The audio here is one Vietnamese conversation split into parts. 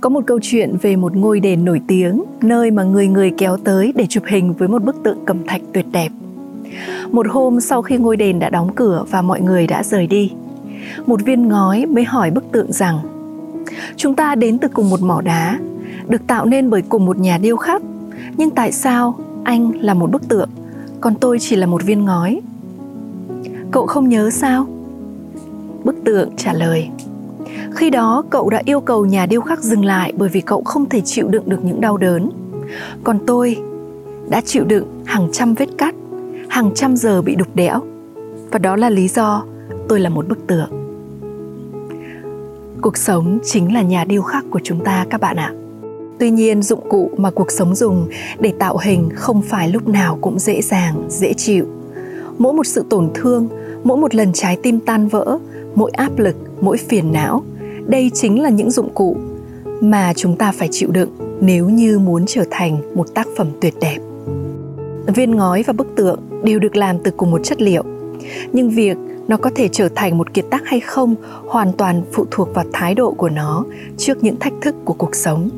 Có một câu chuyện về một ngôi đền nổi tiếng, nơi mà người người kéo tới để chụp hình với một bức tượng cầm thạch tuyệt đẹp. Một hôm sau khi ngôi đền đã đóng cửa và mọi người đã rời đi, một viên ngói mới hỏi bức tượng rằng Chúng ta đến từ cùng một mỏ đá, được tạo nên bởi cùng một nhà điêu khắc, nhưng tại sao anh là một bức tượng, còn tôi chỉ là một viên ngói? Cậu không nhớ sao? Bức tượng trả lời khi đó, cậu đã yêu cầu nhà điêu khắc dừng lại bởi vì cậu không thể chịu đựng được những đau đớn. Còn tôi đã chịu đựng hàng trăm vết cắt, hàng trăm giờ bị đục đẽo. Và đó là lý do tôi là một bức tượng. Cuộc sống chính là nhà điêu khắc của chúng ta, các bạn ạ. Tuy nhiên, dụng cụ mà cuộc sống dùng để tạo hình không phải lúc nào cũng dễ dàng, dễ chịu. Mỗi một sự tổn thương, mỗi một lần trái tim tan vỡ, mỗi áp lực, mỗi phiền não đây chính là những dụng cụ mà chúng ta phải chịu đựng nếu như muốn trở thành một tác phẩm tuyệt đẹp. Viên ngói và bức tượng đều được làm từ cùng một chất liệu, nhưng việc nó có thể trở thành một kiệt tác hay không hoàn toàn phụ thuộc vào thái độ của nó trước những thách thức của cuộc sống.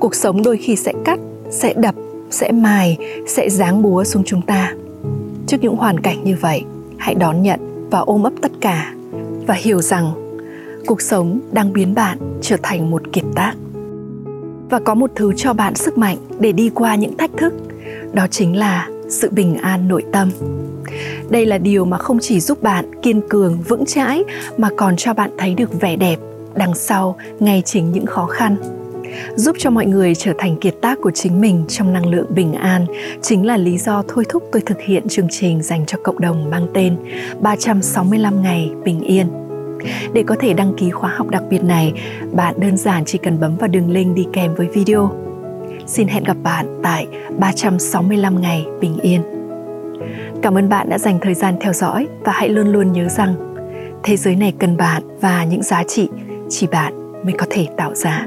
Cuộc sống đôi khi sẽ cắt, sẽ đập, sẽ mài, sẽ giáng búa xuống chúng ta. Trước những hoàn cảnh như vậy, hãy đón nhận và ôm ấp tất cả và hiểu rằng cuộc sống đang biến bạn trở thành một kiệt tác. Và có một thứ cho bạn sức mạnh để đi qua những thách thức, đó chính là sự bình an nội tâm. Đây là điều mà không chỉ giúp bạn kiên cường, vững chãi, mà còn cho bạn thấy được vẻ đẹp, đằng sau ngay chính những khó khăn. Giúp cho mọi người trở thành kiệt tác của chính mình trong năng lượng bình an chính là lý do thôi thúc tôi thực hiện chương trình dành cho cộng đồng mang tên 365 ngày bình yên. Để có thể đăng ký khóa học đặc biệt này, bạn đơn giản chỉ cần bấm vào đường link đi kèm với video. Xin hẹn gặp bạn tại 365 ngày bình yên. Cảm ơn bạn đã dành thời gian theo dõi và hãy luôn luôn nhớ rằng thế giới này cần bạn và những giá trị chỉ bạn mới có thể tạo ra.